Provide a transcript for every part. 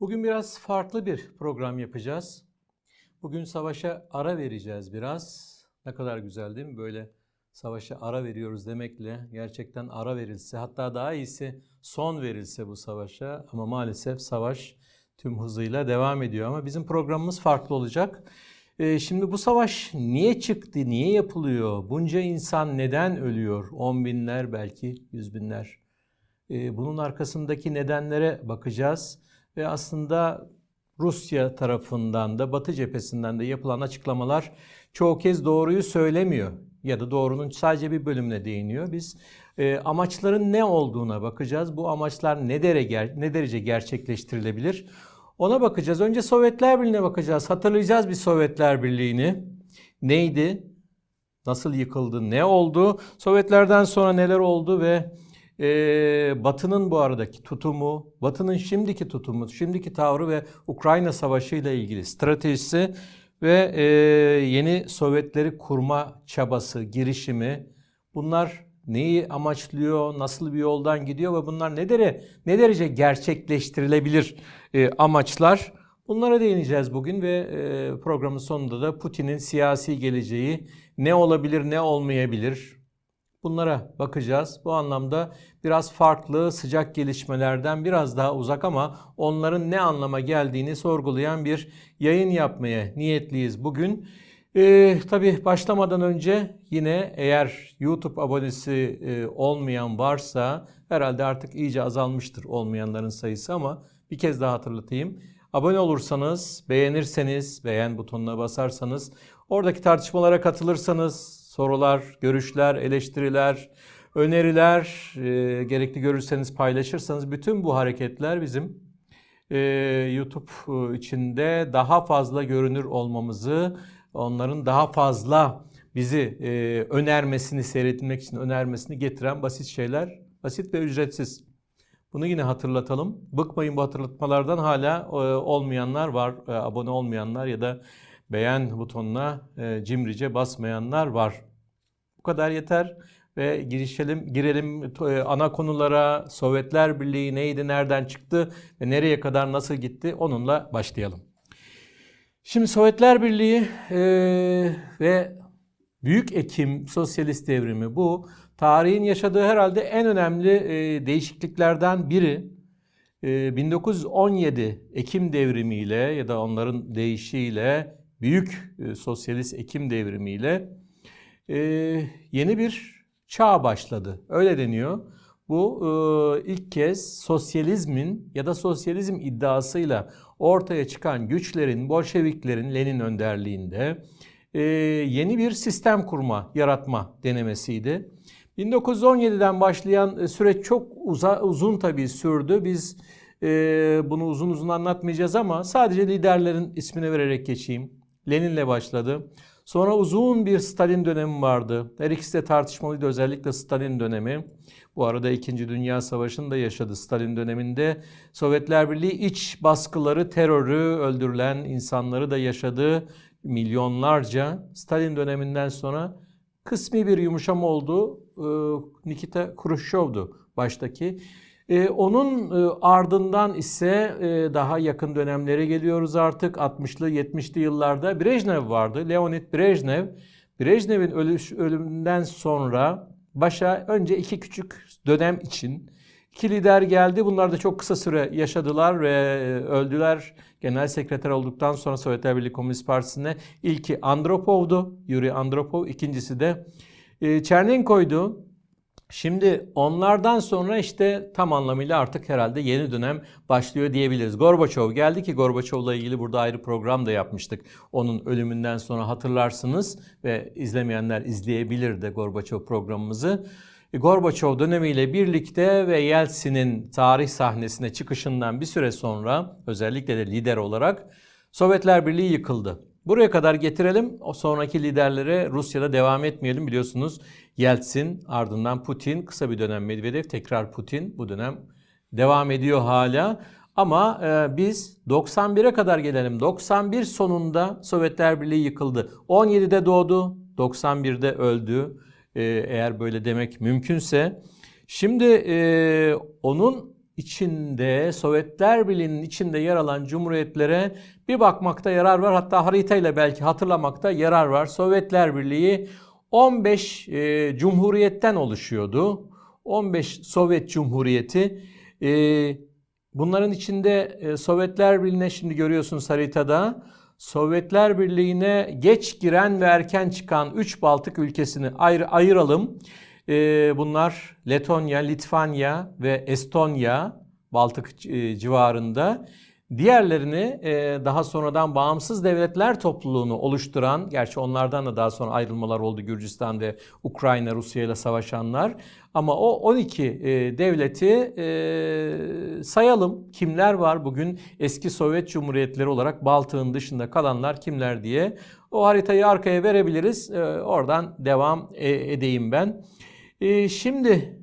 Bugün biraz farklı bir program yapacağız. Bugün savaşa ara vereceğiz biraz. Ne kadar güzel değil mi? Böyle savaşa ara veriyoruz demekle gerçekten ara verilse hatta daha iyisi son verilse bu savaşa ama maalesef savaş tüm hızıyla devam ediyor ama bizim programımız farklı olacak. Ee, şimdi bu savaş niye çıktı, niye yapılıyor, bunca insan neden ölüyor, on binler belki yüz binler. Ee, bunun arkasındaki nedenlere bakacağız ve aslında Rusya tarafından da Batı cephesinden de yapılan açıklamalar çoğu kez doğruyu söylemiyor ya da doğrunun sadece bir bölümüne değiniyor. Biz e, amaçların ne olduğuna bakacağız. Bu amaçlar ne derece, ne derece gerçekleştirilebilir? Ona bakacağız. Önce Sovyetler Birliği'ne bakacağız. Hatırlayacağız bir Sovyetler Birliği'ni. Neydi? Nasıl yıkıldı? Ne oldu? Sovyetlerden sonra neler oldu ve e, Batı'nın bu aradaki tutumu, Batı'nın şimdiki tutumu, şimdiki tavrı ve Ukrayna Savaşı ile ilgili stratejisi ve e, yeni Sovyetleri kurma çabası, girişimi bunlar neyi amaçlıyor, nasıl bir yoldan gidiyor ve bunlar ne, dere, ne derece gerçekleştirilebilir e, amaçlar? Bunlara değineceğiz bugün ve e, programın sonunda da Putin'in siyasi geleceği ne olabilir, ne olmayabilir? Bunlara bakacağız. Bu anlamda biraz farklı, sıcak gelişmelerden biraz daha uzak ama onların ne anlama geldiğini sorgulayan bir yayın yapmaya niyetliyiz bugün. Ee, tabii başlamadan önce yine eğer YouTube abonesi e, olmayan varsa herhalde artık iyice azalmıştır olmayanların sayısı ama bir kez daha hatırlatayım. Abone olursanız, beğenirseniz, beğen butonuna basarsanız, oradaki tartışmalara katılırsanız, sorular, görüşler, eleştiriler, öneriler, e, gerekli görürseniz paylaşırsanız bütün bu hareketler bizim e, YouTube içinde daha fazla görünür olmamızı, onların daha fazla bizi e, önermesini, seyretmek için önermesini getiren basit şeyler, basit ve ücretsiz. Bunu yine hatırlatalım. Bıkmayın bu hatırlatmalardan hala e, olmayanlar var, e, abone olmayanlar ya da beğen butonuna e, cimrice basmayanlar var. Bu kadar yeter ve girişelim, girelim e, ana konulara. Sovyetler Birliği neydi, nereden çıktı ve nereye kadar nasıl gitti onunla başlayalım. Şimdi Sovyetler Birliği e, ve Büyük Ekim Sosyalist Devrimi bu tarihin yaşadığı herhalde en önemli e, değişikliklerden biri. E, 1917 Ekim devrimiyle ya da onların değişiyle Büyük e, Sosyalist Ekim devrimiyle e, yeni bir çağ başladı. Öyle deniyor. Bu e, ilk kez sosyalizmin ya da sosyalizm iddiasıyla ortaya çıkan güçlerin, Bolşeviklerin Lenin önderliğinde e, yeni bir sistem kurma, yaratma denemesiydi. 1917'den başlayan süreç çok uza, uzun tabii sürdü. Biz e, bunu uzun uzun anlatmayacağız ama sadece liderlerin ismini vererek geçeyim. Lenin'le başladı. Sonra uzun bir Stalin dönemi vardı. Her ikisi de tartışmalıydı özellikle Stalin dönemi. Bu arada 2. Dünya Savaşı'nı da yaşadı Stalin döneminde. Sovyetler Birliği iç baskıları, terörü, öldürülen insanları da yaşadı. Milyonlarca Stalin döneminden sonra kısmi bir yumuşama oldu. Ee, Nikita Khrushchev'du baştaki. Ee, onun e, ardından ise e, daha yakın dönemlere geliyoruz artık. 60'lı 70'li yıllarda Brejnev vardı. Leonid Brejnev. Brejnev'in ölümünden sonra başa önce iki küçük dönem için iki lider geldi. Bunlar da çok kısa süre yaşadılar ve e, öldüler. Genel sekreter olduktan sonra Sovyetler Birliği Komünist Partisi'ne ilki Andropov'du. Yuri Andropov. ikincisi de Çernenko'ydu. Şimdi onlardan sonra işte tam anlamıyla artık herhalde yeni dönem başlıyor diyebiliriz. Gorbaçov geldi ki Gorbaçov'la ilgili burada ayrı program da yapmıştık. Onun ölümünden sonra hatırlarsınız ve izlemeyenler izleyebilir de Gorbaçov programımızı. E, Gorbaçov dönemiyle birlikte ve Yeltsin'in tarih sahnesine çıkışından bir süre sonra özellikle de lider olarak Sovyetler Birliği yıkıldı. Buraya kadar getirelim. O sonraki liderlere Rusya'da devam etmeyelim biliyorsunuz. Yeltsin, ardından Putin, kısa bir dönem Medvedev, tekrar Putin. Bu dönem devam ediyor hala. Ama e, biz 91'e kadar gelelim. 91 sonunda Sovyetler Birliği yıkıldı. 17'de doğdu, 91'de öldü. E, eğer böyle demek mümkünse. Şimdi e, onun içinde, Sovyetler Birliği'nin içinde yer alan cumhuriyetlere bir bakmakta yarar var. Hatta haritayla belki hatırlamakta yarar var. Sovyetler Birliği 15 e, cumhuriyetten oluşuyordu. 15 Sovyet Cumhuriyeti. E, bunların içinde e, Sovyetler Birliği'ne şimdi görüyorsunuz haritada. Sovyetler Birliği'ne geç giren ve erken çıkan 3 Baltık ülkesini ayır, ayıralım. Ee, bunlar Letonya, Litvanya ve Estonya Baltık e, civarında. Diğerlerini e, daha sonradan bağımsız devletler topluluğunu oluşturan, gerçi onlardan da daha sonra ayrılmalar oldu Gürcistan Ukrayna, Rusya ile savaşanlar. Ama o 12 e, devleti sayalım. Kimler var bugün eski Sovyet Cumhuriyetleri olarak Baltık'ın dışında kalanlar kimler diye. O haritayı arkaya verebiliriz. Oradan devam edeyim ben. E, şimdi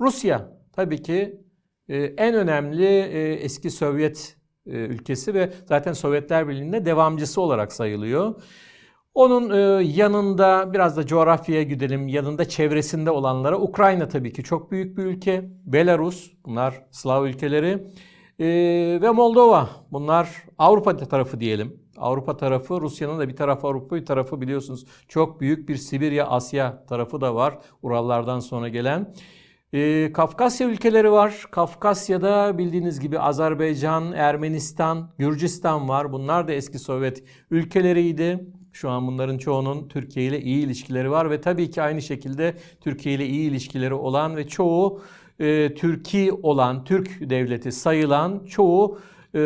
Rusya tabii ki e, en önemli e, eski Sovyet e, ülkesi ve zaten Sovyetler Birliği'nde devamcısı olarak sayılıyor. Onun e, yanında biraz da coğrafyaya gidelim. Yanında çevresinde olanlara Ukrayna tabii ki çok büyük bir ülke. Belarus bunlar Slav ülkeleri. E, ve Moldova bunlar Avrupa tarafı diyelim. Avrupa tarafı, Rusya'nın da bir tarafı Avrupa, bir tarafı biliyorsunuz çok büyük bir Sibirya, Asya tarafı da var. Urallardan sonra gelen. Ee, Kafkasya ülkeleri var. Kafkasya'da bildiğiniz gibi Azerbaycan, Ermenistan, Gürcistan var. Bunlar da eski Sovyet ülkeleriydi. Şu an bunların çoğunun Türkiye ile iyi ilişkileri var ve tabii ki aynı şekilde Türkiye ile iyi ilişkileri olan ve çoğu e, Türkiye olan, Türk devleti sayılan çoğu ee,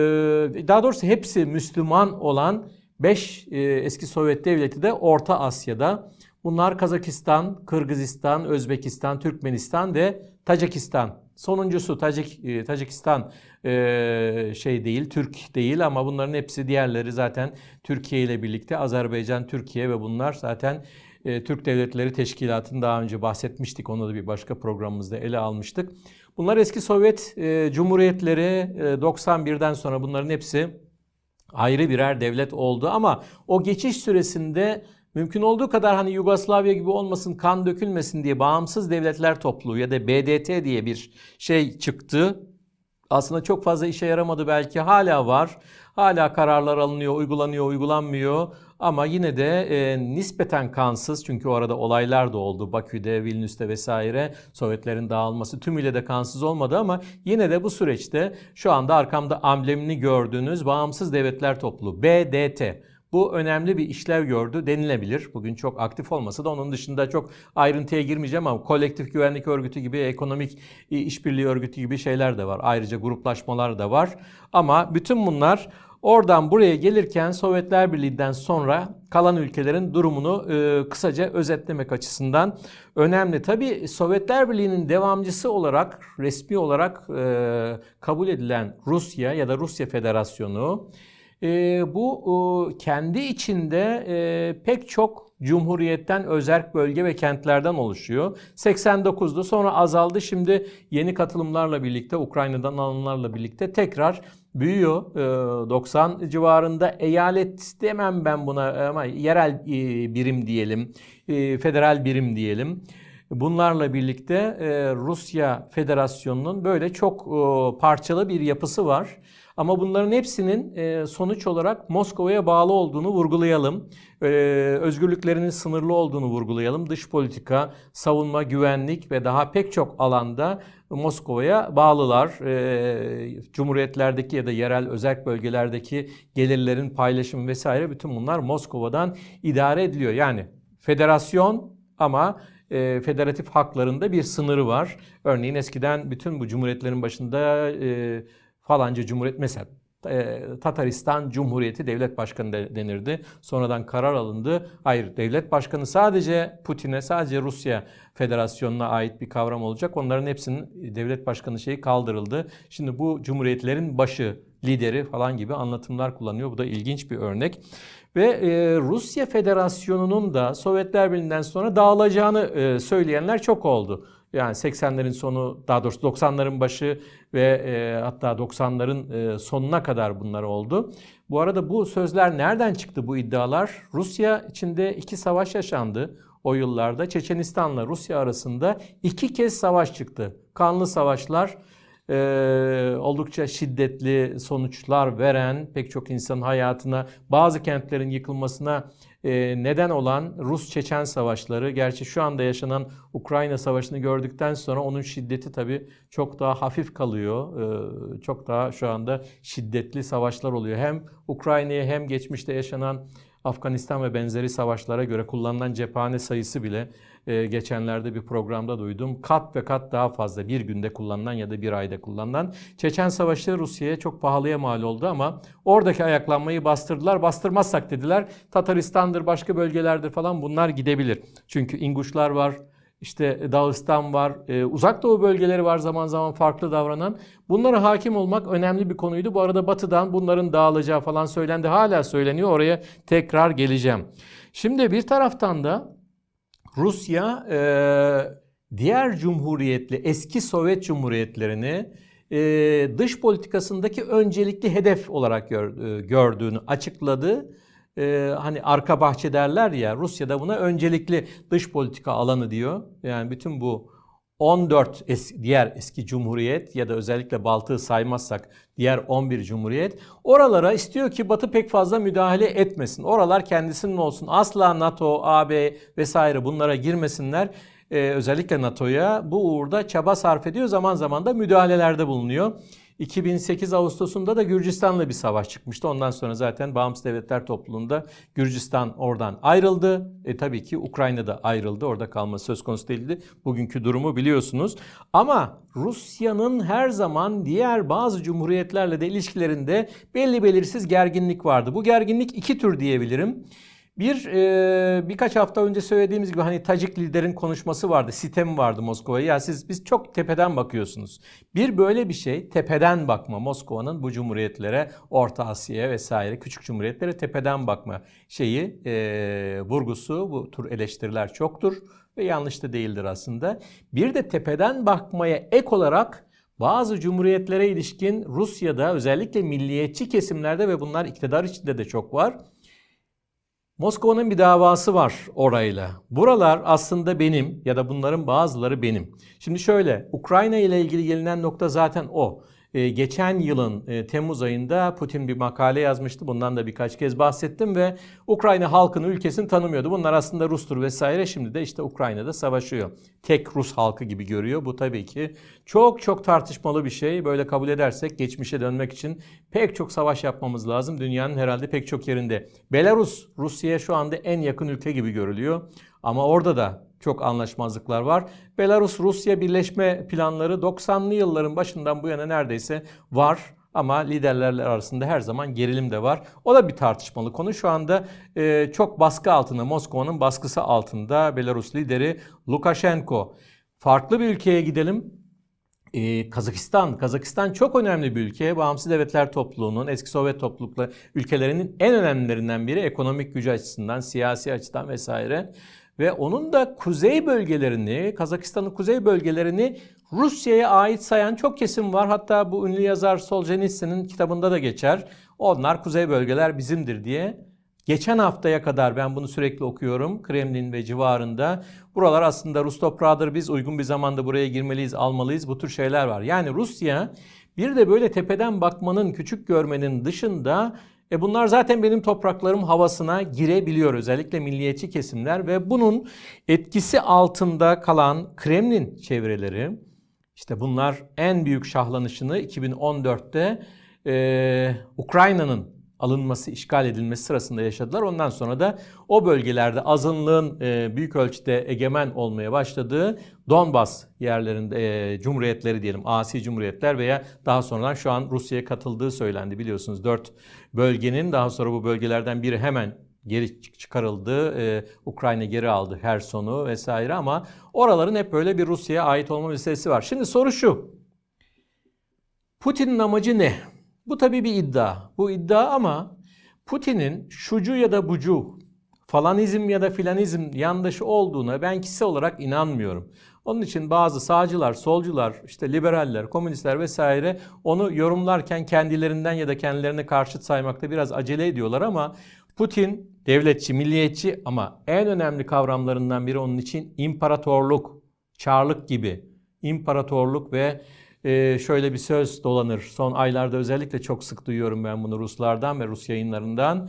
daha doğrusu hepsi Müslüman olan 5 e, eski Sovyet devleti de Orta Asya'da. Bunlar Kazakistan, Kırgızistan, Özbekistan, Türkmenistan ve Tacikistan. Sonuncusu Tacik, e, Tacikistan e, şey değil, Türk değil ama bunların hepsi diğerleri zaten Türkiye ile birlikte Azerbaycan, Türkiye ve bunlar zaten Türk Devletleri Teşkilatı'nın daha önce bahsetmiştik. Onu da bir başka programımızda ele almıştık. Bunlar eski Sovyet e, Cumhuriyetleri e, 91'den sonra bunların hepsi ayrı birer devlet oldu ama o geçiş süresinde mümkün olduğu kadar hani Yugoslavya gibi olmasın, kan dökülmesin diye bağımsız devletler topluluğu ya da BDT diye bir şey çıktı. Aslında çok fazla işe yaramadı belki hala var. Hala kararlar alınıyor, uygulanıyor, uygulanmıyor. Ama yine de e, nispeten kansız çünkü o arada olaylar da oldu. Bakü'de, Vilnius'ta vesaire Sovyetlerin dağılması tümüyle de kansız olmadı ama yine de bu süreçte şu anda arkamda amblemini gördüğünüz Bağımsız Devletler Topluluğu BDT. Bu önemli bir işlev gördü denilebilir. Bugün çok aktif olmasa da onun dışında çok ayrıntıya girmeyeceğim ama kolektif güvenlik örgütü gibi, ekonomik işbirliği örgütü gibi şeyler de var. Ayrıca gruplaşmalar da var. Ama bütün bunlar Oradan buraya gelirken Sovyetler Birliği'nden sonra kalan ülkelerin durumunu e, kısaca özetlemek açısından önemli. Tabi Sovyetler Birliği'nin devamcısı olarak resmi olarak e, kabul edilen Rusya ya da Rusya Federasyonu e, bu e, kendi içinde e, pek çok Cumhuriyetten özerk bölge ve kentlerden oluşuyor. 89'da sonra azaldı. Şimdi yeni katılımlarla birlikte Ukrayna'dan alınlarla birlikte tekrar büyüyor. 90 ee, civarında eyalet demem ben buna ama yerel e, birim diyelim, e, federal birim diyelim. Bunlarla birlikte e, Rusya Federasyonu'nun böyle çok parçalı bir yapısı var. Ama bunların hepsinin sonuç olarak Moskova'ya bağlı olduğunu vurgulayalım. Özgürlüklerinin sınırlı olduğunu vurgulayalım. Dış politika, savunma, güvenlik ve daha pek çok alanda Moskova'ya bağlılar. E, cumhuriyetlerdeki ya da yerel özel bölgelerdeki gelirlerin paylaşımı vesaire bütün bunlar Moskova'dan idare ediliyor. Yani federasyon ama e, federatif haklarında bir sınırı var. Örneğin eskiden bütün bu cumhuriyetlerin başında e, falanca cumhuriyet mesela e, Tataristan Cumhuriyeti Devlet Başkanı denirdi. Sonradan karar alındı. Hayır, devlet başkanı sadece Putin'e, sadece Rusya Federasyonu'na ait bir kavram olacak. Onların hepsinin devlet başkanı şeyi kaldırıldı. Şimdi bu cumhuriyetlerin başı, lideri falan gibi anlatımlar kullanıyor. Bu da ilginç bir örnek. Ve e, Rusya Federasyonu'nun da Sovyetler Birliği'nden sonra dağılacağını e, söyleyenler çok oldu. Yani 80'lerin sonu daha doğrusu 90'ların başı ve e, hatta 90'ların e, sonuna kadar bunlar oldu. Bu arada bu sözler nereden çıktı bu iddialar? Rusya içinde iki savaş yaşandı o yıllarda. Çeçenistan'la Rusya arasında iki kez savaş çıktı. Kanlı savaşlar e, oldukça şiddetli sonuçlar veren, pek çok insanın hayatına, bazı kentlerin yıkılmasına e, neden olan Rus-Çeçen savaşları, gerçi şu anda yaşanan Ukrayna savaşını gördükten sonra onun şiddeti tabii çok daha hafif kalıyor. E, çok daha şu anda şiddetli savaşlar oluyor. Hem Ukrayna'ya hem geçmişte yaşanan Afganistan ve benzeri savaşlara göre kullanılan cephane sayısı bile e, geçenlerde bir programda duydum. Kat ve kat daha fazla bir günde kullanılan ya da bir ayda kullanılan. Çeçen Savaşı Rusya'ya çok pahalıya mal oldu ama oradaki ayaklanmayı bastırdılar. Bastırmazsak dediler Tataristan'dır, başka bölgelerdir falan bunlar gidebilir. Çünkü İnguşlar var, işte Dağıstan var, e, uzak doğu bölgeleri var zaman zaman farklı davranan. Bunlara hakim olmak önemli bir konuydu. Bu arada batıdan bunların dağılacağı falan söylendi. Hala söyleniyor. Oraya tekrar geleceğim. Şimdi bir taraftan da Rusya e, diğer cumhuriyetli, eski Sovyet cumhuriyetlerini e, dış politikasındaki öncelikli hedef olarak gör, e, gördüğünü açıkladı. E, hani arka bahçe derler ya Rusya'da buna öncelikli dış politika alanı diyor. Yani bütün bu 14 es, diğer eski cumhuriyet ya da özellikle Baltığı saymazsak diğer 11 cumhuriyet oralara istiyor ki Batı pek fazla müdahale etmesin. Oralar kendisinin olsun. Asla NATO, AB vesaire bunlara girmesinler. Ee, özellikle NATO'ya bu uğurda çaba sarf ediyor. Zaman zaman da müdahalelerde bulunuyor. 2008 Ağustos'unda da Gürcistan'la bir savaş çıkmıştı. Ondan sonra zaten Bağımsız Devletler Topluluğu'nda Gürcistan oradan ayrıldı. E tabii ki Ukrayna da ayrıldı. Orada kalma söz konusu değildi. Bugünkü durumu biliyorsunuz. Ama Rusya'nın her zaman diğer bazı cumhuriyetlerle de ilişkilerinde belli belirsiz gerginlik vardı. Bu gerginlik iki tür diyebilirim. Bir e, birkaç hafta önce söylediğimiz gibi hani Tacik liderin konuşması vardı, sitem vardı Moskova'ya. Ya siz biz çok tepeden bakıyorsunuz. Bir böyle bir şey tepeden bakma Moskova'nın bu cumhuriyetlere, Orta Asya'ya vesaire küçük cumhuriyetlere tepeden bakma şeyi e, vurgusu bu tür eleştiriler çoktur ve yanlış da değildir aslında. Bir de tepeden bakmaya ek olarak bazı cumhuriyetlere ilişkin Rusya'da özellikle milliyetçi kesimlerde ve bunlar iktidar içinde de çok var Moskova'nın bir davası var orayla. Buralar aslında benim ya da bunların bazıları benim. Şimdi şöyle Ukrayna ile ilgili gelinen nokta zaten o. Ee, geçen yılın e, Temmuz ayında Putin bir makale yazmıştı. Bundan da birkaç kez bahsettim ve Ukrayna halkını, ülkesini tanımıyordu. Bunlar aslında Rustur vesaire. Şimdi de işte Ukrayna'da savaşıyor. Tek Rus halkı gibi görüyor. Bu tabii ki çok çok tartışmalı bir şey. Böyle kabul edersek geçmişe dönmek için pek çok savaş yapmamız lazım. Dünyanın herhalde pek çok yerinde. Belarus, Rusya'ya şu anda en yakın ülke gibi görülüyor. Ama orada da çok anlaşmazlıklar var. Belarus-Rusya birleşme planları 90'lı yılların başından bu yana neredeyse var. Ama liderler arasında her zaman gerilim de var. O da bir tartışmalı konu. Şu anda e, çok baskı altında, Moskova'nın baskısı altında Belarus lideri Lukashenko. Farklı bir ülkeye gidelim. Ee, Kazakistan. Kazakistan çok önemli bir ülke. Bağımsız Devletler Topluluğu'nun, eski Sovyet toplulukları ülkelerinin en önemlilerinden biri. Ekonomik gücü açısından, siyasi açıdan vesaire ve onun da kuzey bölgelerini, Kazakistan'ın kuzey bölgelerini Rusya'ya ait sayan çok kesim var. Hatta bu ünlü yazar Solzhenitsyn'in kitabında da geçer. Onlar kuzey bölgeler bizimdir diye. Geçen haftaya kadar ben bunu sürekli okuyorum. Kremlin ve civarında. Buralar aslında Rus toprağıdır. Biz uygun bir zamanda buraya girmeliyiz, almalıyız. Bu tür şeyler var. Yani Rusya bir de böyle tepeden bakmanın, küçük görmenin dışında e bunlar zaten benim topraklarım havasına girebiliyor özellikle milliyetçi kesimler ve bunun etkisi altında kalan Kremlin çevreleri işte bunlar en büyük şahlanışını 2014'te e, Ukrayna'nın alınması, işgal edilmesi sırasında yaşadılar. Ondan sonra da o bölgelerde azınlığın e, büyük ölçüde egemen olmaya başladığı Donbas yerlerinde e, cumhuriyetleri diyelim, asi cumhuriyetler veya daha sonradan şu an Rusya'ya katıldığı söylendi biliyorsunuz. Dört bölgenin daha sonra bu bölgelerden biri hemen geri çıkarıldı. Ee, Ukrayna geri aldı her sonu vesaire ama oraların hep böyle bir Rusya'ya ait olma meselesi var. Şimdi soru şu. Putin'in amacı ne? Bu tabii bir iddia. Bu iddia ama Putin'in şucu ya da bucu, falanizm ya da filanizm yandaşı olduğuna ben kişisel olarak inanmıyorum. Onun için bazı sağcılar, solcular, işte liberaller, komünistler vesaire onu yorumlarken kendilerinden ya da kendilerine karşıt saymakta biraz acele ediyorlar ama Putin devletçi, milliyetçi ama en önemli kavramlarından biri onun için imparatorluk, çarlık gibi imparatorluk ve e, şöyle bir söz dolanır. Son aylarda özellikle çok sık duyuyorum ben bunu Ruslardan ve Rus yayınlarından.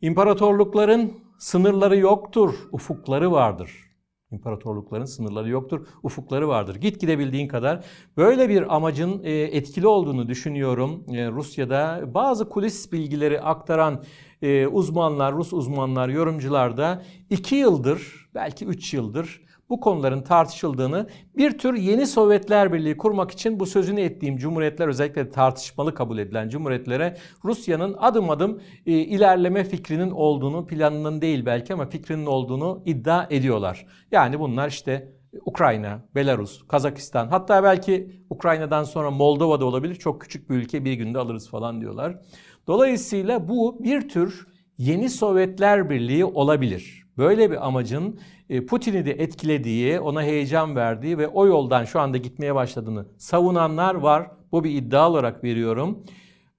İmparatorlukların sınırları yoktur, ufukları vardır. İmparatorlukların sınırları yoktur, ufukları vardır. Git gidebildiğin kadar. Böyle bir amacın e, etkili olduğunu düşünüyorum. E, Rusya'da bazı kulis bilgileri aktaran e, uzmanlar, Rus uzmanlar, yorumcular da iki yıldır, belki üç yıldır bu konuların tartışıldığını, bir tür yeni Sovyetler Birliği kurmak için bu sözünü ettiğim cumhuriyetler özellikle tartışmalı kabul edilen cumhuriyetlere Rusya'nın adım adım e, ilerleme fikrinin olduğunu, planının değil belki ama fikrinin olduğunu iddia ediyorlar. Yani bunlar işte Ukrayna, Belarus, Kazakistan hatta belki Ukrayna'dan sonra Moldova da olabilir. Çok küçük bir ülke bir günde alırız falan diyorlar. Dolayısıyla bu bir tür yeni Sovyetler Birliği olabilir. Böyle bir amacın e, Putin'i de etkilediği, ona heyecan verdiği ve o yoldan şu anda gitmeye başladığını savunanlar var. Bu bir iddia olarak veriyorum.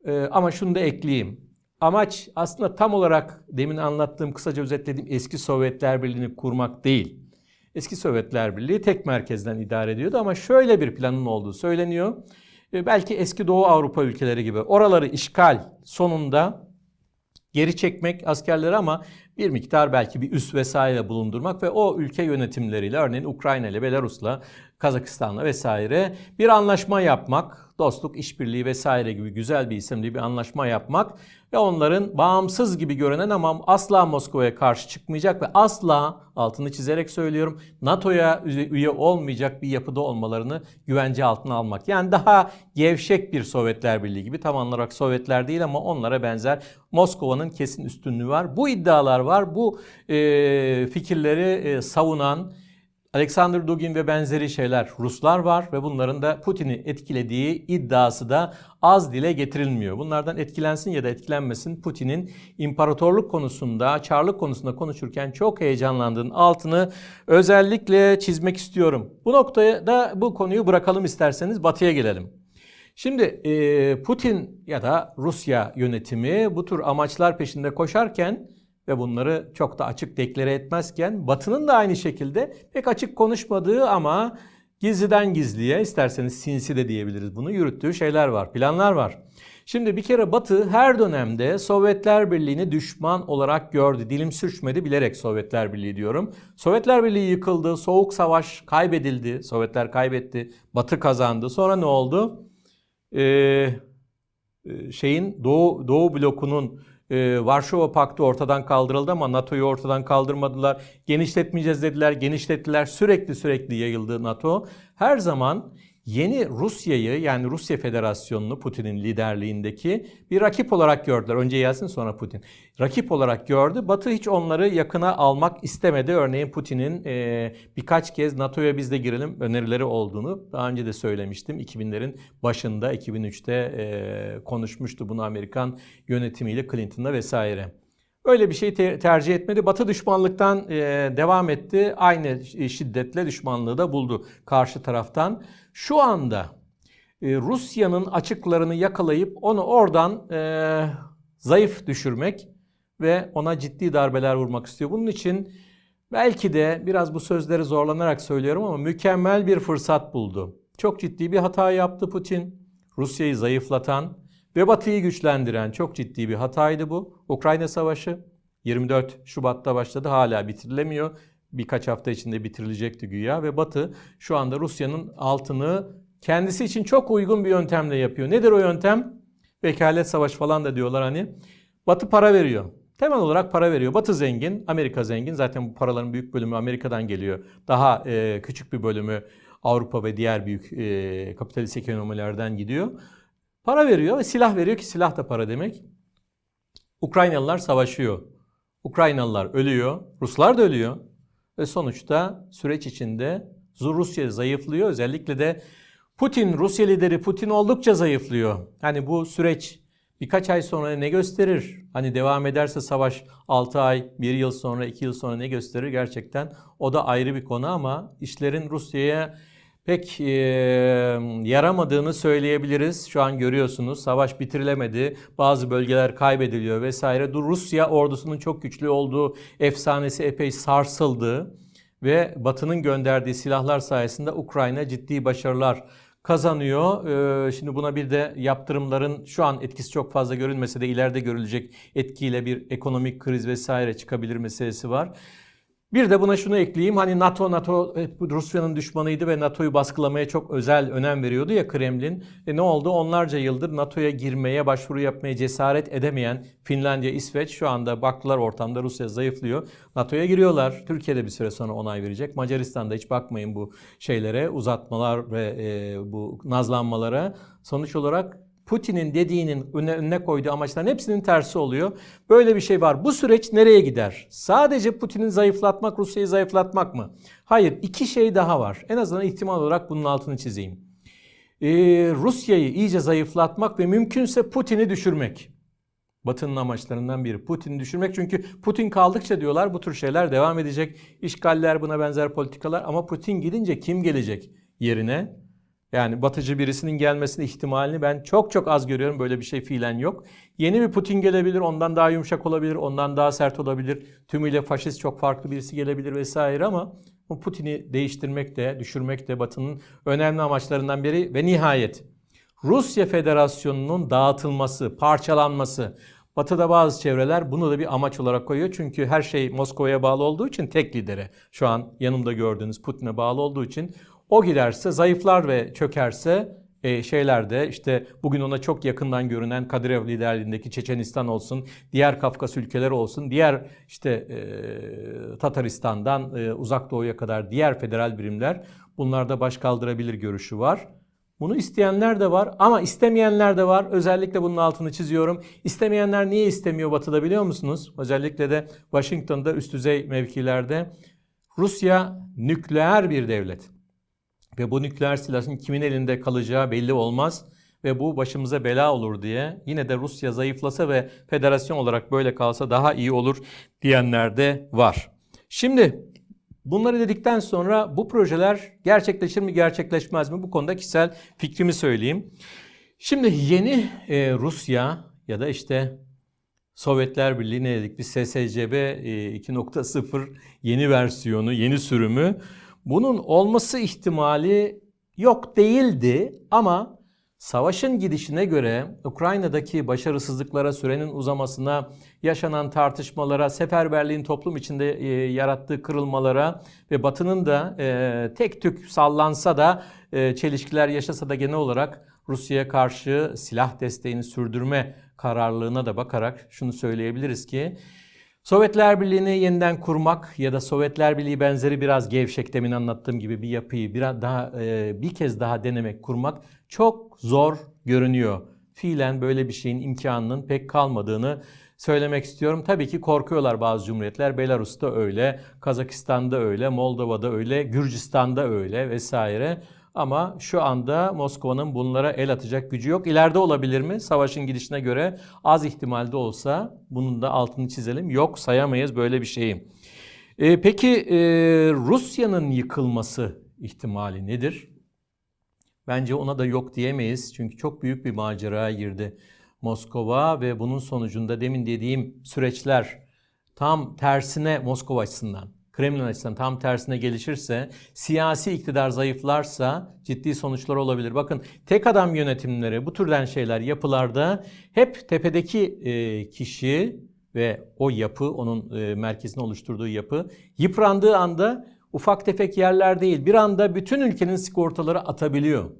E, ama şunu da ekleyeyim. Amaç aslında tam olarak demin anlattığım, kısaca özetlediğim eski Sovyetler Birliği'ni kurmak değil. Eski Sovyetler Birliği tek merkezden idare ediyordu ama şöyle bir planın olduğu söyleniyor. E, belki eski Doğu Avrupa ülkeleri gibi oraları işgal sonunda geri çekmek askerleri ama bir miktar belki bir üs vesaire bulundurmak ve o ülke yönetimleriyle örneğin Ukrayna ile Belarus'la Kazakistan'la vesaire bir anlaşma yapmak, dostluk, işbirliği vesaire gibi güzel bir isimli bir anlaşma yapmak ve onların bağımsız gibi görünen ama asla Moskova'ya karşı çıkmayacak ve asla altını çizerek söylüyorum NATO'ya üye olmayacak bir yapıda olmalarını güvence altına almak. Yani daha gevşek bir Sovyetler Birliği gibi tam olarak Sovyetler değil ama onlara benzer Moskova'nın kesin üstünlüğü var. Bu iddialar var. Bu e, fikirleri e, savunan Alexander Dugin ve benzeri şeyler Ruslar var ve bunların da Putin'i etkilediği iddiası da az dile getirilmiyor. Bunlardan etkilensin ya da etkilenmesin Putin'in imparatorluk konusunda, çarlık konusunda konuşurken çok heyecanlandığının altını özellikle çizmek istiyorum. Bu noktaya da bu konuyu bırakalım isterseniz batıya gelelim. Şimdi Putin ya da Rusya yönetimi bu tür amaçlar peşinde koşarken ve bunları çok da açık deklare etmezken Batı'nın da aynı şekilde pek açık konuşmadığı ama gizliden gizliye isterseniz sinsi de diyebiliriz bunu yürüttüğü şeyler var, planlar var. Şimdi bir kere Batı her dönemde Sovyetler Birliği'ni düşman olarak gördü. Dilim sürçmedi bilerek Sovyetler Birliği diyorum. Sovyetler Birliği yıkıldı, Soğuk Savaş kaybedildi, Sovyetler kaybetti, Batı kazandı. Sonra ne oldu? Ee, şeyin Doğu, Doğu blokunun ee, Varşova Paktı ortadan kaldırıldı ama NATO'yu ortadan kaldırmadılar. Genişletmeyeceğiz dediler, genişlettiler. Sürekli sürekli yayıldı NATO. Her zaman yeni Rusya'yı yani Rusya Federasyonu'nu Putin'in liderliğindeki bir rakip olarak gördüler. Önce Yeltsin sonra Putin. Rakip olarak gördü. Batı hiç onları yakına almak istemedi. Örneğin Putin'in e, birkaç kez NATO'ya biz de girelim önerileri olduğunu daha önce de söylemiştim. 2000'lerin başında 2003'te e, konuşmuştu bunu Amerikan yönetimiyle Clinton'la vesaire. Öyle bir şey te- tercih etmedi. Batı düşmanlıktan e, devam etti. Aynı şiddetle düşmanlığı da buldu karşı taraftan. Şu anda e, Rusya'nın açıklarını yakalayıp onu oradan e, zayıf düşürmek ve ona ciddi darbeler vurmak istiyor. Bunun için belki de biraz bu sözleri zorlanarak söylüyorum ama mükemmel bir fırsat buldu. Çok ciddi bir hata yaptı Putin. Rusya'yı zayıflatan ve Batı'yı güçlendiren çok ciddi bir hataydı bu. Ukrayna Savaşı 24 Şubat'ta başladı hala bitirilemiyor. Birkaç hafta içinde bitirilecekti güya ve Batı şu anda Rusya'nın altını kendisi için çok uygun bir yöntemle yapıyor. Nedir o yöntem? Vekalet savaş falan da diyorlar hani. Batı para veriyor. Temel olarak para veriyor. Batı zengin, Amerika zengin. Zaten bu paraların büyük bölümü Amerika'dan geliyor. Daha e, küçük bir bölümü Avrupa ve diğer büyük e, kapitalist ekonomilerden gidiyor. Para veriyor ve silah veriyor ki silah da para demek. Ukraynalılar savaşıyor. Ukraynalılar ölüyor. Ruslar da ölüyor. Ve sonuçta süreç içinde Rusya zayıflıyor. Özellikle de Putin, Rusya lideri Putin oldukça zayıflıyor. Hani bu süreç birkaç ay sonra ne gösterir? Hani devam ederse savaş 6 ay, 1 yıl sonra, 2 yıl sonra ne gösterir gerçekten? O da ayrı bir konu ama işlerin Rusya'ya pek e, yaramadığını söyleyebiliriz. Şu an görüyorsunuz savaş bitirilemedi. Bazı bölgeler kaybediliyor vesaire. Rusya ordusunun çok güçlü olduğu efsanesi epey sarsıldı ve Batı'nın gönderdiği silahlar sayesinde Ukrayna ciddi başarılar kazanıyor. Şimdi buna bir de yaptırımların şu an etkisi çok fazla görülmese de ileride görülecek etkiyle bir ekonomik kriz vesaire çıkabilir meselesi var. Bir de buna şunu ekleyeyim. Hani NATO, NATO hep Rusya'nın düşmanıydı ve NATO'yu baskılamaya çok özel önem veriyordu ya Kremlin. E ne oldu? Onlarca yıldır NATO'ya girmeye, başvuru yapmaya cesaret edemeyen Finlandiya, İsveç şu anda baktılar ortamda Rusya zayıflıyor. NATO'ya giriyorlar. Türkiye'de bir süre sonra onay verecek. Macaristan'da hiç bakmayın bu şeylere, uzatmalar ve e, bu nazlanmalara. Sonuç olarak Putin'in dediğinin önüne, önüne koyduğu amaçların hepsinin tersi oluyor. Böyle bir şey var. Bu süreç nereye gider? Sadece Putin'i zayıflatmak, Rusya'yı zayıflatmak mı? Hayır, iki şey daha var. En azından ihtimal olarak bunun altını çizeyim. Ee, Rusya'yı iyice zayıflatmak ve mümkünse Putin'i düşürmek. Batı'nın amaçlarından biri Putin'i düşürmek. Çünkü Putin kaldıkça diyorlar bu tür şeyler devam edecek. İşgaller buna benzer politikalar ama Putin gidince kim gelecek yerine? Yani batıcı birisinin gelmesinin ihtimalini ben çok çok az görüyorum. Böyle bir şey fiilen yok. Yeni bir Putin gelebilir, ondan daha yumuşak olabilir, ondan daha sert olabilir. Tümüyle faşist çok farklı birisi gelebilir vesaire ama bu Putin'i değiştirmek de, düşürmek de Batı'nın önemli amaçlarından biri ve nihayet Rusya Federasyonu'nun dağıtılması, parçalanması. Batı'da bazı çevreler bunu da bir amaç olarak koyuyor. Çünkü her şey Moskova'ya bağlı olduğu için tek lidere. Şu an yanımda gördüğünüz Putin'e bağlı olduğu için o giderse, zayıflar ve çökerse e, şeylerde işte bugün ona çok yakından görünen Kadyrov liderliğindeki Çeçenistan olsun, diğer Kafkas ülkeleri olsun, diğer işte e, Tataristan'dan e, uzak doğuya kadar diğer federal birimler bunlarda baş kaldırabilir görüşü var. Bunu isteyenler de var ama istemeyenler de var. Özellikle bunun altını çiziyorum. İstemeyenler niye istemiyor Batı'da biliyor musunuz? Özellikle de Washington'da üst düzey mevkilerde. Rusya nükleer bir devlet. Ve bu nükleer silahın kimin elinde kalacağı belli olmaz ve bu başımıza bela olur diye yine de Rusya zayıflasa ve federasyon olarak böyle kalsa daha iyi olur diyenler de var. Şimdi bunları dedikten sonra bu projeler gerçekleşir mi gerçekleşmez mi bu konuda kişisel fikrimi söyleyeyim. Şimdi yeni e, Rusya ya da işte Sovyetler Birliği ne dedik biz SSCB e, 2.0 yeni versiyonu, yeni sürümü bunun olması ihtimali yok değildi ama savaşın gidişine göre Ukrayna'daki başarısızlıklara, sürenin uzamasına, yaşanan tartışmalara, seferberliğin toplum içinde e, yarattığı kırılmalara ve Batı'nın da e, tek tük sallansa da e, çelişkiler yaşasa da genel olarak Rusya'ya karşı silah desteğini sürdürme kararlılığına da bakarak şunu söyleyebiliriz ki Sovyetler Birliği'ni yeniden kurmak ya da Sovyetler Birliği benzeri biraz gevşek demin anlattığım gibi bir yapıyı biraz daha e, bir kez daha denemek, kurmak çok zor görünüyor. Fiilen böyle bir şeyin imkanının pek kalmadığını söylemek istiyorum. Tabii ki korkuyorlar bazı cumhuriyetler. Belarus'ta öyle, Kazakistan'da öyle, Moldova'da öyle, Gürcistan'da öyle vesaire. Ama şu anda Moskova'nın bunlara el atacak gücü yok. İleride olabilir mi? Savaşın gidişine göre az ihtimalde olsa bunun da altını çizelim. Yok sayamayız böyle bir şeyi. E, peki e, Rusya'nın yıkılması ihtimali nedir? Bence ona da yok diyemeyiz. Çünkü çok büyük bir maceraya girdi Moskova ve bunun sonucunda demin dediğim süreçler tam tersine Moskova açısından Kremlin açısından tam tersine gelişirse, siyasi iktidar zayıflarsa ciddi sonuçlar olabilir. Bakın tek adam yönetimleri, bu türden şeyler yapılarda hep tepedeki e, kişi ve o yapı, onun e, merkezini oluşturduğu yapı yıprandığı anda ufak tefek yerler değil, bir anda bütün ülkenin sigortaları atabiliyor.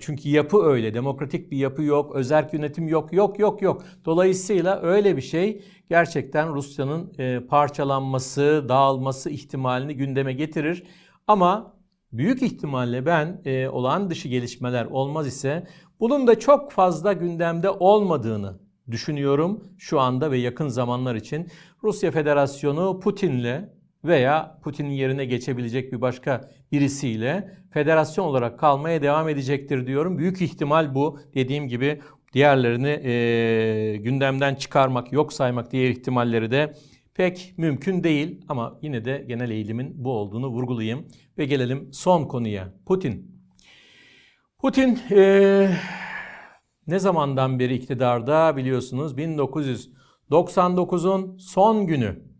Çünkü yapı öyle. Demokratik bir yapı yok. Özerk yönetim yok. Yok yok yok. Dolayısıyla öyle bir şey gerçekten Rusya'nın e, parçalanması, dağılması ihtimalini gündeme getirir. Ama büyük ihtimalle ben e, olağan dışı gelişmeler olmaz ise bunun da çok fazla gündemde olmadığını düşünüyorum şu anda ve yakın zamanlar için. Rusya Federasyonu Putin'le veya Putin'in yerine geçebilecek bir başka birisiyle federasyon olarak kalmaya devam edecektir diyorum. Büyük ihtimal bu. Dediğim gibi diğerlerini e, gündemden çıkarmak, yok saymak diğer ihtimalleri de pek mümkün değil ama yine de genel eğilimin bu olduğunu vurgulayayım ve gelelim son konuya. Putin. Putin e, ne zamandan beri iktidarda biliyorsunuz 1999'un son günü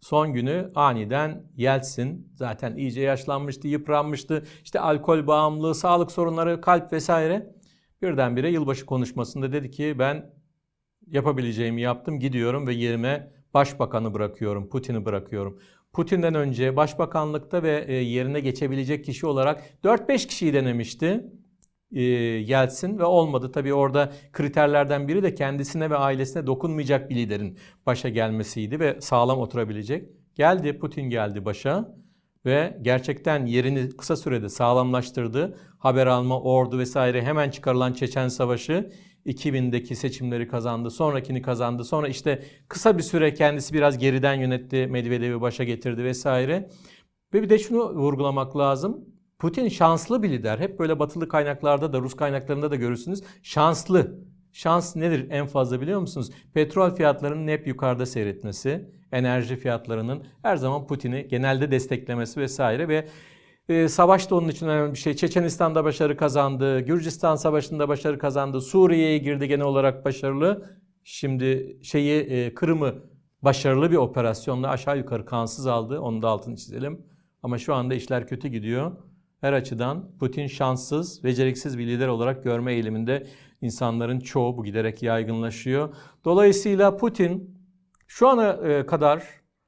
Son günü aniden Yeltsin zaten iyice yaşlanmıştı, yıpranmıştı. İşte alkol bağımlılığı, sağlık sorunları, kalp vesaire. Birdenbire yılbaşı konuşmasında dedi ki ben yapabileceğimi yaptım, gidiyorum ve yerime başbakanı bırakıyorum, Putin'i bırakıyorum. Putin'den önce başbakanlıkta ve e, yerine geçebilecek kişi olarak 4-5 kişiyi denemişti e, Yeltsin ve olmadı. Tabii orada kriterlerden biri de kendisine ve ailesine dokunmayacak bir liderin başa gelmesiydi ve sağlam oturabilecek. Geldi Putin geldi başa ve gerçekten yerini kısa sürede sağlamlaştırdı. Haber alma, ordu vesaire hemen çıkarılan Çeçen Savaşı 2000'deki seçimleri kazandı. Sonrakini kazandı. Sonra işte kısa bir süre kendisi biraz geriden yönetti. Medvedev'i başa getirdi vesaire. Ve bir de şunu vurgulamak lazım. Putin şanslı bir lider. Hep böyle batılı kaynaklarda da Rus kaynaklarında da görürsünüz. Şanslı. Şans nedir en fazla biliyor musunuz? Petrol fiyatlarının hep yukarıda seyretmesi, enerji fiyatlarının her zaman Putin'i genelde desteklemesi vesaire ve e, savaş da onun için önemli bir şey. Çeçenistan'da başarı kazandı, Gürcistan Savaşı'nda başarı kazandı, Suriye'ye girdi genel olarak başarılı. Şimdi şeyi e, Kırım'ı başarılı bir operasyonla aşağı yukarı kansız aldı. Onu da altını çizelim. Ama şu anda işler kötü gidiyor. Her açıdan Putin şanssız, beceriksiz bir lider olarak görme eğiliminde insanların çoğu bu giderek yaygınlaşıyor. Dolayısıyla Putin şu ana e, kadar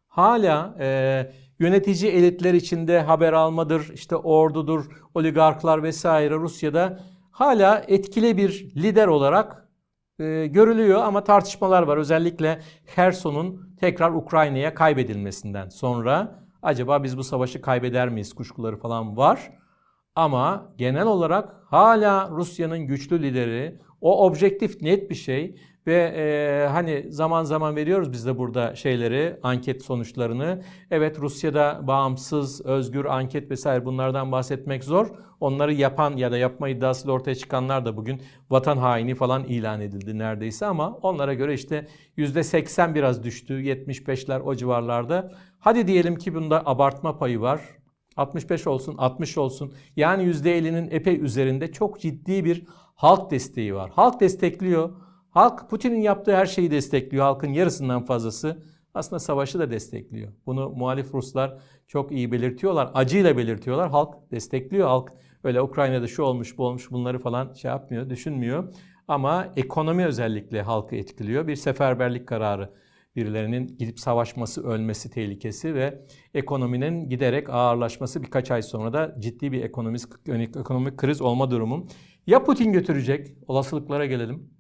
hala e, yönetici elitler içinde haber almadır, işte ordudur, oligarklar vesaire Rusya'da hala etkili bir lider olarak e, görülüyor ama tartışmalar var. Özellikle Herson'un tekrar Ukrayna'ya kaybedilmesinden sonra acaba biz bu savaşı kaybeder miyiz kuşkuları falan var. Ama genel olarak hala Rusya'nın güçlü lideri, o objektif net bir şey ve e, hani zaman zaman veriyoruz biz de burada şeyleri, anket sonuçlarını. Evet Rusya'da bağımsız, özgür anket vesaire bunlardan bahsetmek zor. Onları yapan ya da yapma iddiasıyla ortaya çıkanlar da bugün vatan haini falan ilan edildi neredeyse ama onlara göre işte %80 biraz düştü, 75'ler o civarlarda. Hadi diyelim ki bunda abartma payı var. 65 olsun, 60 olsun. Yani %50'nin epey üzerinde çok ciddi bir halk desteği var. Halk destekliyor. Halk Putin'in yaptığı her şeyi destekliyor. Halkın yarısından fazlası aslında savaşı da destekliyor. Bunu muhalif Ruslar çok iyi belirtiyorlar. Acıyla belirtiyorlar. Halk destekliyor. Halk öyle Ukrayna'da şu olmuş bu olmuş bunları falan şey yapmıyor, düşünmüyor. Ama ekonomi özellikle halkı etkiliyor. Bir seferberlik kararı birilerinin gidip savaşması, ölmesi tehlikesi ve ekonominin giderek ağırlaşması birkaç ay sonra da ciddi bir ekonomik, ekonomik kriz olma durumu. Ya Putin götürecek, olasılıklara gelelim.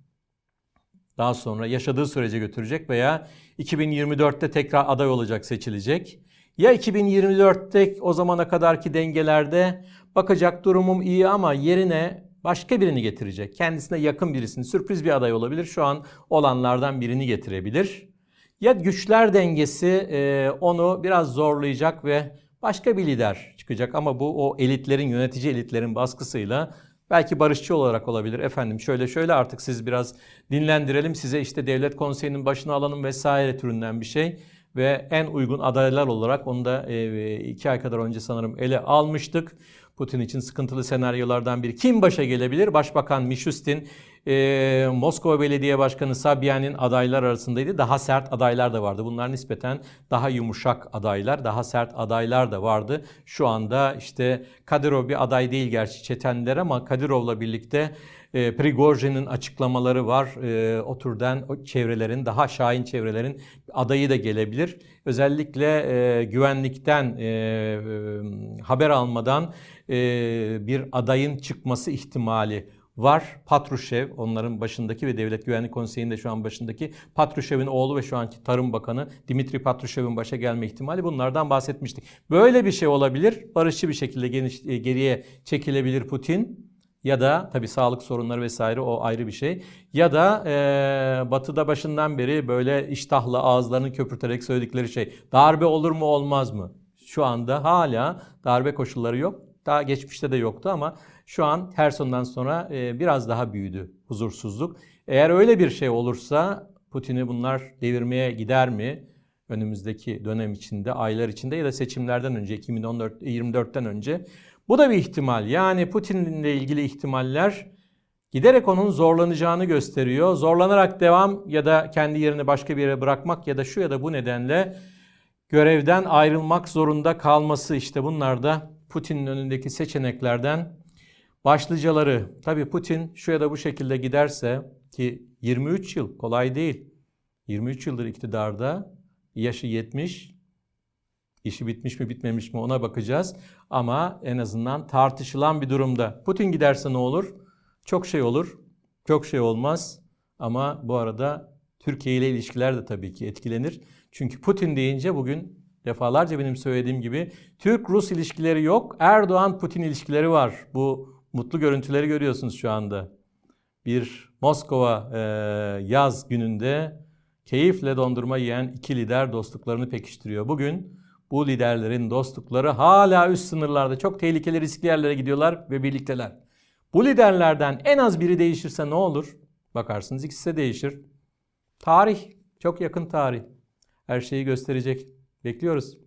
Daha sonra yaşadığı sürece götürecek veya 2024'te tekrar aday olacak, seçilecek. Ya 2024'te o zamana kadarki dengelerde bakacak durumum iyi ama yerine başka birini getirecek. Kendisine yakın birisini, sürpriz bir aday olabilir. Şu an olanlardan birini getirebilir. Ya güçler dengesi e, onu biraz zorlayacak ve başka bir lider çıkacak ama bu o elitlerin, yönetici elitlerin baskısıyla belki barışçı olarak olabilir. Efendim şöyle şöyle artık siz biraz dinlendirelim size işte devlet konseyinin başına alalım vesaire türünden bir şey. Ve en uygun adaylar olarak onu da e, iki ay kadar önce sanırım ele almıştık. Putin için sıkıntılı senaryolardan biri. Kim başa gelebilir? Başbakan Mishustin e, Moskova Belediye Başkanı Sabyan'in adaylar arasındaydı. Daha sert adaylar da vardı. Bunlar nispeten daha yumuşak adaylar, daha sert adaylar da vardı. Şu anda işte Kadirov bir aday değil gerçi Çetenler ama Kadirov'la birlikte e, Prigojin'in açıklamaları var. E, o türden o çevrelerin, daha şahin çevrelerin adayı da gelebilir. Özellikle e, güvenlikten e, e, haber almadan e, bir adayın çıkması ihtimali var. Patrushev onların başındaki ve Devlet Güvenlik Konseyi'nde şu an başındaki Patrushev'in oğlu ve şu anki Tarım Bakanı Dimitri Patrushev'in başa gelme ihtimali bunlardan bahsetmiştik. Böyle bir şey olabilir. Barışçı bir şekilde geniş, e, geriye çekilebilir Putin. Ya da tabi sağlık sorunları vesaire o ayrı bir şey. Ya da e, batıda başından beri böyle iştahlı ağızlarını köpürterek söyledikleri şey. Darbe olur mu olmaz mı? Şu anda hala darbe koşulları yok. Daha geçmişte de yoktu ama şu an Herson'dan sonra e, biraz daha büyüdü huzursuzluk. Eğer öyle bir şey olursa Putin'i bunlar devirmeye gider mi? Önümüzdeki dönem içinde, aylar içinde ya da seçimlerden önce 2024'ten önce. Bu da bir ihtimal. Yani Putin'le ilgili ihtimaller giderek onun zorlanacağını gösteriyor. Zorlanarak devam ya da kendi yerini başka bir yere bırakmak ya da şu ya da bu nedenle görevden ayrılmak zorunda kalması işte bunlar da Putin'in önündeki seçeneklerden başlıcaları. Tabii Putin şu ya da bu şekilde giderse ki 23 yıl kolay değil. 23 yıldır iktidarda yaşı 70 işi bitmiş mi bitmemiş mi ona bakacağız. Ama en azından tartışılan bir durumda. Putin giderse ne olur? Çok şey olur, çok şey olmaz. Ama bu arada Türkiye ile ilişkiler de tabii ki etkilenir. Çünkü Putin deyince bugün defalarca benim söylediğim gibi Türk-Rus ilişkileri yok. Erdoğan-Putin ilişkileri var. Bu mutlu görüntüleri görüyorsunuz şu anda. Bir Moskova e, yaz gününde keyifle dondurma yiyen iki lider dostluklarını pekiştiriyor. Bugün bu liderlerin dostlukları hala üst sınırlarda çok tehlikeli riskli yerlere gidiyorlar ve birlikteler. Bu liderlerden en az biri değişirse ne olur? Bakarsınız ikisi de değişir. Tarih, çok yakın tarih. Her şeyi gösterecek. Bekliyoruz.